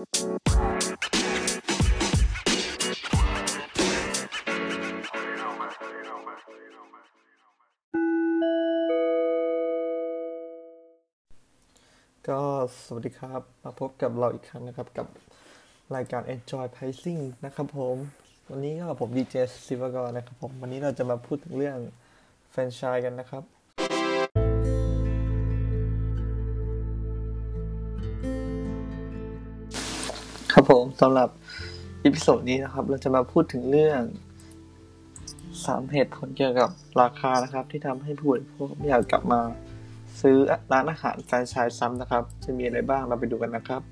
ก็สวัสดีครับ มาพบกับเราอีกครั้งนะครับ กับรายการ Enjoy Pricing นะครับผม วันนี้ก็ผมดีเจซิวกรนะครับผม วันนี้เราจะมาพูดถึงเรื่องแฟรนไชส์กันนะครับ ครับผมสำหรับ episode นี้นะครับ เราจะมาพูดถึงเรื่องสามเหตุผลเกี่ยวกับราคานะครับ ที่ทำให้ผู้บริโภคไม่อยากกลับมาซื้อร้านอาหารแฟรนไชส์ซ้ำนะครับ จะมีอะไรบ้างเราไปดูกันนะครับ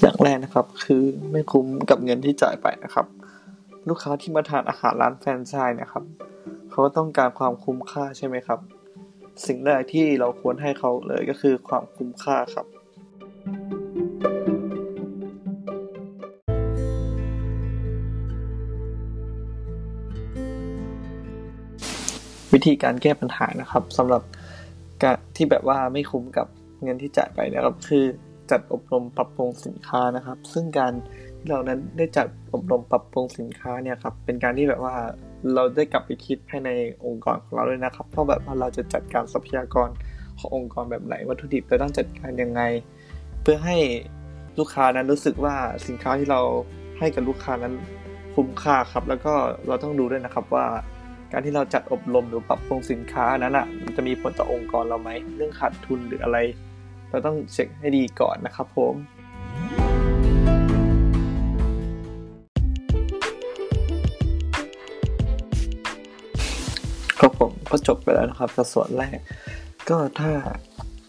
อย่างแรกนะครับคือไม่คุ้มกับเงินที่จ่ายไปนะครับ ลูกค้าที่มาทานอาหารร้านแฟรนไชส์นะครับ เขาต้องการความคุ้มค่าใช่ไหมครับ สิ่งแรกที่เราควรให้เขาเลยก็คือความคุ้มค่าครับ วิธีการแก้ปัญหานะครับสำหรับที่แบบว่าไม่คุ้มกับเงินที่จ่ายไปนะครับ คือจัดอบรมปรับปรุงสินค้านะครับ ซึ่งการที่เรานั้นได้จัดอบรมปรับปรุงสินค้าเนี่ยครับเป็นการที่แบบว่า เราได้กลับไปคิดภายในองค์กรของเราด้วยนะครับเพราะแบบว่าเราจะจัดการทรัพยากรขององค์กรแบบไหนวัตถุดิบเราต้องจัดการยังไง เพื่อให้ลูกค้านั้นรู้สึกว่าสินค้าที่เราให้กับลูกค้านั้นคุ้มค่าครับ แล้วก็เราต้องดูด้วยนะครับว่า การที่เราจัดอบรมหรือปรับปรุงสินค้านั้นอะมันจะมีผลต่อองค์กรเราไหมเรื่องขาดทุนหรืออะไร เราต้องเช็คให้ดีก่อนนะครับผม ผมก็จบไปแล้วนะครับส่วนแรก ก็ถ้า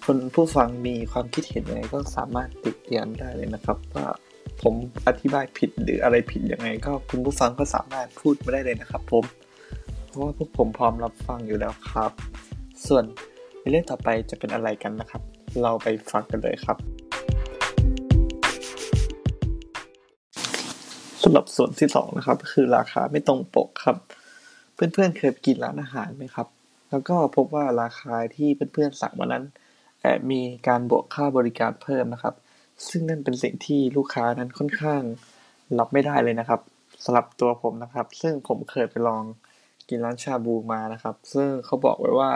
คนผู้ฟังมีความคิดเห็นยังไงก็สามารถติเตียนได้เลยนะครับ ว่าผมอธิบายผิดหรืออะไรผิดยังไง ก็คุณผู้ฟังก็สามารถพูดมาได้เลยนะครับ ผม เพราะว่าพวกผมพร้อมรับฟังอยู่แล้วครับ ส่วนในเรื่องต่อไปจะเป็นอะไรกันนะครับ เราไปฟังกันเลยครับสำหรับส่วนที่สองนะครับคือราคาไม่ตรงปกครับ เพื่อนๆเคยไปกินร้านอาหารไหมครับ แล้วก็พบว่าราคาที่เพื่อนๆสั่งมานั้นแอบมีการบวกค่าบริการเพิ่มนะครับ ซึ่งนั่นเป็นสิ่งที่ลูกค้านั้นค่อนข้างรับไม่ได้เลยนะครับสำหรับตัวผมนะครับ ซึ่งผมเคยไปลองกินร้านชาบูมานะครับ ซึ่งเขาบอกไว้ว่า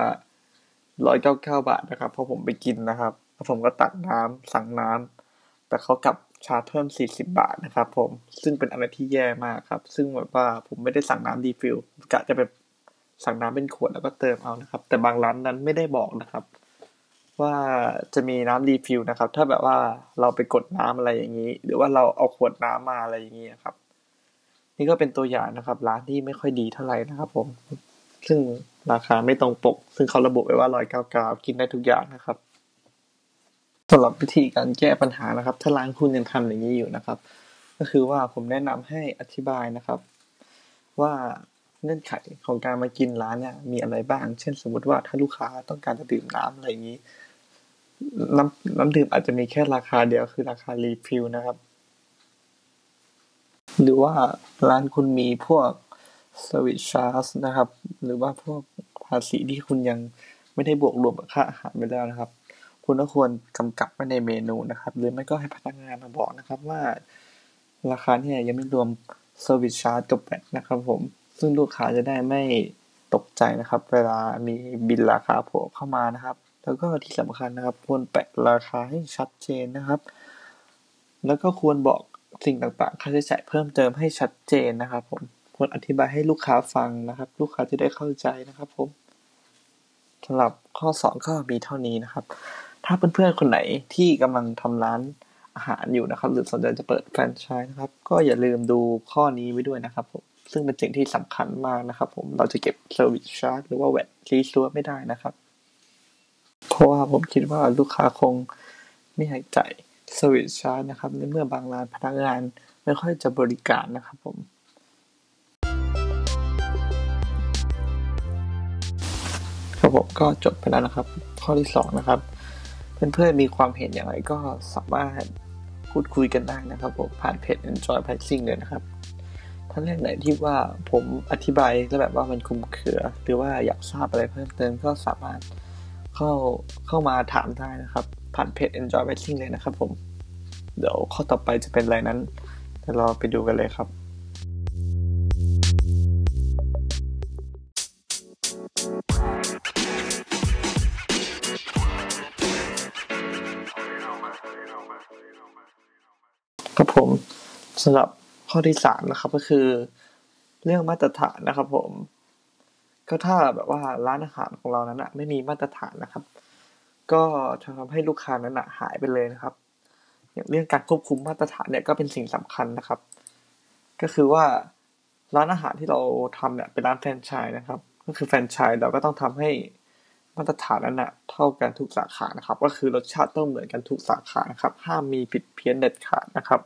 ร้อยเก้าเก้าบาทนะครับพอผมไปกินนะครับแล้วผมก็ตักน้ำสั่งน้ำแต่เขากลับชาร์จเพิ่มสี่สิบบาทนะครับผมซึ่งเป็นอะไรที่แย่มากครับ ซึ่งแบบว่าผมไม่ได้สั่งน้ำ refill กะจะไปสั่งน้ำเป็นขวดแล้วก็เติมเอานะครับ แต่บางร้านนั้นไม่ได้บอกนะครับ ว่าจะมีน้ำ refill นะครับ ถ้าแบบว่าเราไปกดน้ำอะไรอย่างนี้ หรือว่าเราเอาขวดน้ำมาอะไรอย่างนี้ครับ นี่ก็เป็นตัวอย่างนะครับ ร้านที่ไม่ค่อยดีเท่าไหร่นะครับ ผม ซึ่งราคาไม่ตรงปก ซึ่งเขาระบุไว้ว่าร้อยเก้าเก้ากินได้ทุกอย่างนะครับสำหรับวิธีการแก้ปัญหานะครับ ถ้าร้านคุณยังทำอย่างนี้อยู่นะครับ ก็คือว่าผมแนะนำให้อธิบายนะครับ ว่า เงื่อนไขของการมากินร้านเนี่ยมีอะไรบ้าง เช่นสมมติว่าถ้าลูกค้าต้องการจะดื่มน้ำอะไรอย่างนี้ น้ำน้ำดื่มอาจจะมีแค่ราคาเดียวคือราคา refill นะครับ หรือว่าร้านคุณมีพวกสวิตชาร์จนะครับ หรือว่าพวกภาษีที่คุณยังไม่ได้บวกรวมกับค่าอาหารไปแล้วนะครับ คุณก็ควรกำกับไว้ในเมนูนะครับ หรือไม่ก็ให้พนักงานมาบอกนะครับว่า ราคาเนี่ยยังไม่รวมเซอร์วิสชาร์จกับแบตนะครับผม ซึ่งลูกค้าจะได้ไม่ตกใจนะครับ เวลามีบินราคาโผล่เข้ามานะครับ แล้วก็ที่สำคัญนะครับ ควรแปะราคาให้ชัดเจนนะครับ แล้วก็ควรบอกสิ่งต่างๆ ค่าใช้จ่ายเพิ่มเติมให้ชัดเจนนะครับผมควรอธิบายให้ลูกค้าฟังนะครับ ลูกค้าจะได้เข้าใจนะครับผมสำหรับข้อสองก็มีเท่านี้นะครับ ถ้าเพื่อนๆคนไหนที่กำลังทำร้านอาหารอยู่นะครับ หรือสนใจจะเปิดแฟรนไชส์นะครับ ก็อย่าลืมดูข้อนี้ไว้ด้วยนะครับผม ซึ่งเป็นสิ่งที่สำคัญมากนะครับ ผมเราจะเก็บ service charge หรือว่า VAT ซี้ซั้วไม่ได้นะครับ เพราะว่าผมคิดว่าลูกค้าคงไม่อยากจ่าย service charge นะครับในเมื่อบางร้านพนักงานไม่ค่อยจะบริการนะครับผมครับผมก็จบไปแล้วนะครับ ข้อที่สองนะครับ เพื่อนๆมีความเห็นอย่างไรก็สามารถพูดคุยกันได้นะครับผมผ่านเพจ Enjoy Pricing เลยนะครับ ถ้าเรื่องไหนที่ว่าผมอธิบายแล้วแบบว่ามันคลุมเครือ หรือว่าอยากทราบอะไรเพิ่มเติมก็สามารถเข้าเข้ามาถามได้นะครับ ผ่านเพจ Enjoy Writing เลยนะครับผม เดี๋ยวข้อต่อไปจะเป็นอะไรนั้นเดี๋ยวเราไปดูกันเลยครับครับผมสำหรับ ข้อที่สามนะครับ ก็คือ เรื่องมาตรฐานนะครับ ผม ก็ถ้าแบบว่าร้านอาหารของเรานั้นอะไม่มีมาตรฐานนะครับ ก็จะทำให้ลูกค้านั้นอะหายไปเลยนะครับ อย่างเรื่องการควบคุมมาตรฐานเนี่ยก็เป็นสิ่งสำคัญนะครับ ก็คือว่าร้านอาหารที่เราทำเนี่ยเป็นร้านแฟรนไชส์นะครับ ก็คือแฟรนไชส์เราก็ต้องทำให้มาตรฐานนั้นอะเท่ากันทุกสาขานะครับ ก็คือรสชาติต้องเหมือนกันทุกสาขานะครับ ห้ามมีผิดเพี้ยนเด็ดขาดนะครับ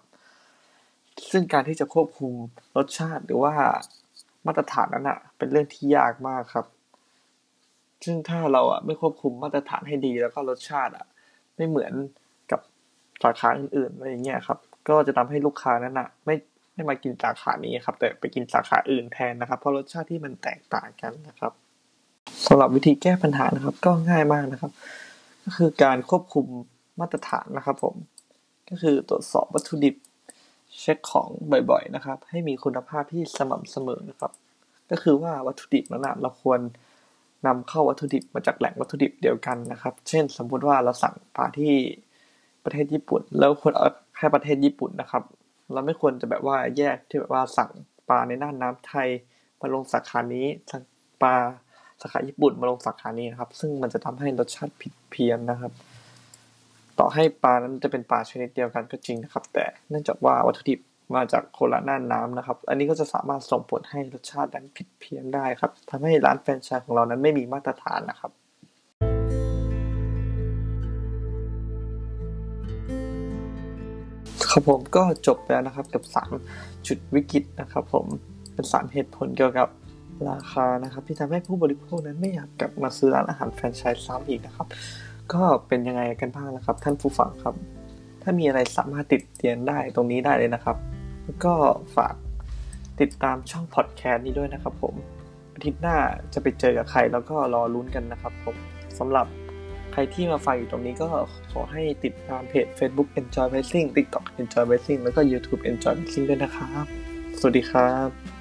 ซึ่งการที่จะควบคุมรสชาติหรือว่ามาตรฐานนั้นอะเป็นเรื่องที่ยากมากครับ ซึ่งถ้าเราอะไม่ควบคุมมาตรฐานให้ดีแล้วก็รสชาติอะไม่เหมือนกับสาขาอื่นๆอะไรอย่างเงี้ยครับ ก็จะทำให้ลูกค้านั้นอะไม่ไม่มากินสาขานี้ครับ แต่ไปกินสาขาอื่นแทนนะครับ เพราะรสชาติที่มันแตกต่างกันนะครับสำหรับวิธีแก้ปัญหานะครับ ก็ง่ายมากนะครับ ก็คือการควบคุมมาตรฐานนะครับ ผม ก็คือตรวจสอบวัตถุดิบ เช็คของบ่อยๆนะครับ ให้มีคุณภาพที่สม่ำเสมอนะครับ ก็คือว่าวัตถุดิบนั้นเราควรนำเข้าวัตถุดิบมาจากแหล่งวัตถุดิบเดียวกันนะครับ เช่น สมมุติว่าเราสั่งปลาที่ประเทศญี่ปุ่น แล้วควรเอาแค่ประเทศญี่ปุ่นนะครับ เราไม่ควรจะแบบว่าแยกที่แบบว่าสั่งปลาในน่านน้ำไทยมาลงสาขานี้สั่งปลาสาขาญี่ปุ่นมาลงสาขานี้นะครับ ซึ่งมันจะทำให้รสชาติผิดเพี้ยนนะครับ ต่อให้ปลานั้นจะเป็นปลาชนิดเดียวกันก็จริงนะครับ แต่เนื่องจากว่าวัตถุดิบมาจากคนละน่านน้ำนะครับ อันนี้ก็จะสามารถส่งผลให้รสชาตินั้นผิดเพี้ยนได้ครับทำให้ร้านแฟรนไชส์ของเรานั้นไม่มีมาตรฐานนะครับครับผมก็จบแล้วนะครับกับสามจุดวิกฤตนะครับ ผมเป็นสามเหตุผลเกี่ยวกับราคานะครับ ที่ทำให้ผู้บริโภคนั้นไม่อยากกลับมาซื้อร้านอาหารแฟรนไชส์ซ้ำอีกนะครับ ก็เป็นยังไงกันบ้างนะครับ ท่านผู้ฟังครับ ถ้ามีอะไรสามารถติดเตียนได้ตรงนี้ได้เลยนะครับแล้วก็ฝากติดตามช่องพอดแคสต์นี้ด้วยนะครับผมอาทิตย์หน้าจะไปเจอกับใครแล้วก็รอลุ้นกันนะครับผมสำหรับใครที่มาฟังอยู่ตรงนี้ก็ขอให้ติดตามเพจ Facebook Enjoy Racing TikTok Enjoy Racing แล้วก็ YouTube Enjoy Racing ด้วยนะครับ สวัสดีครับ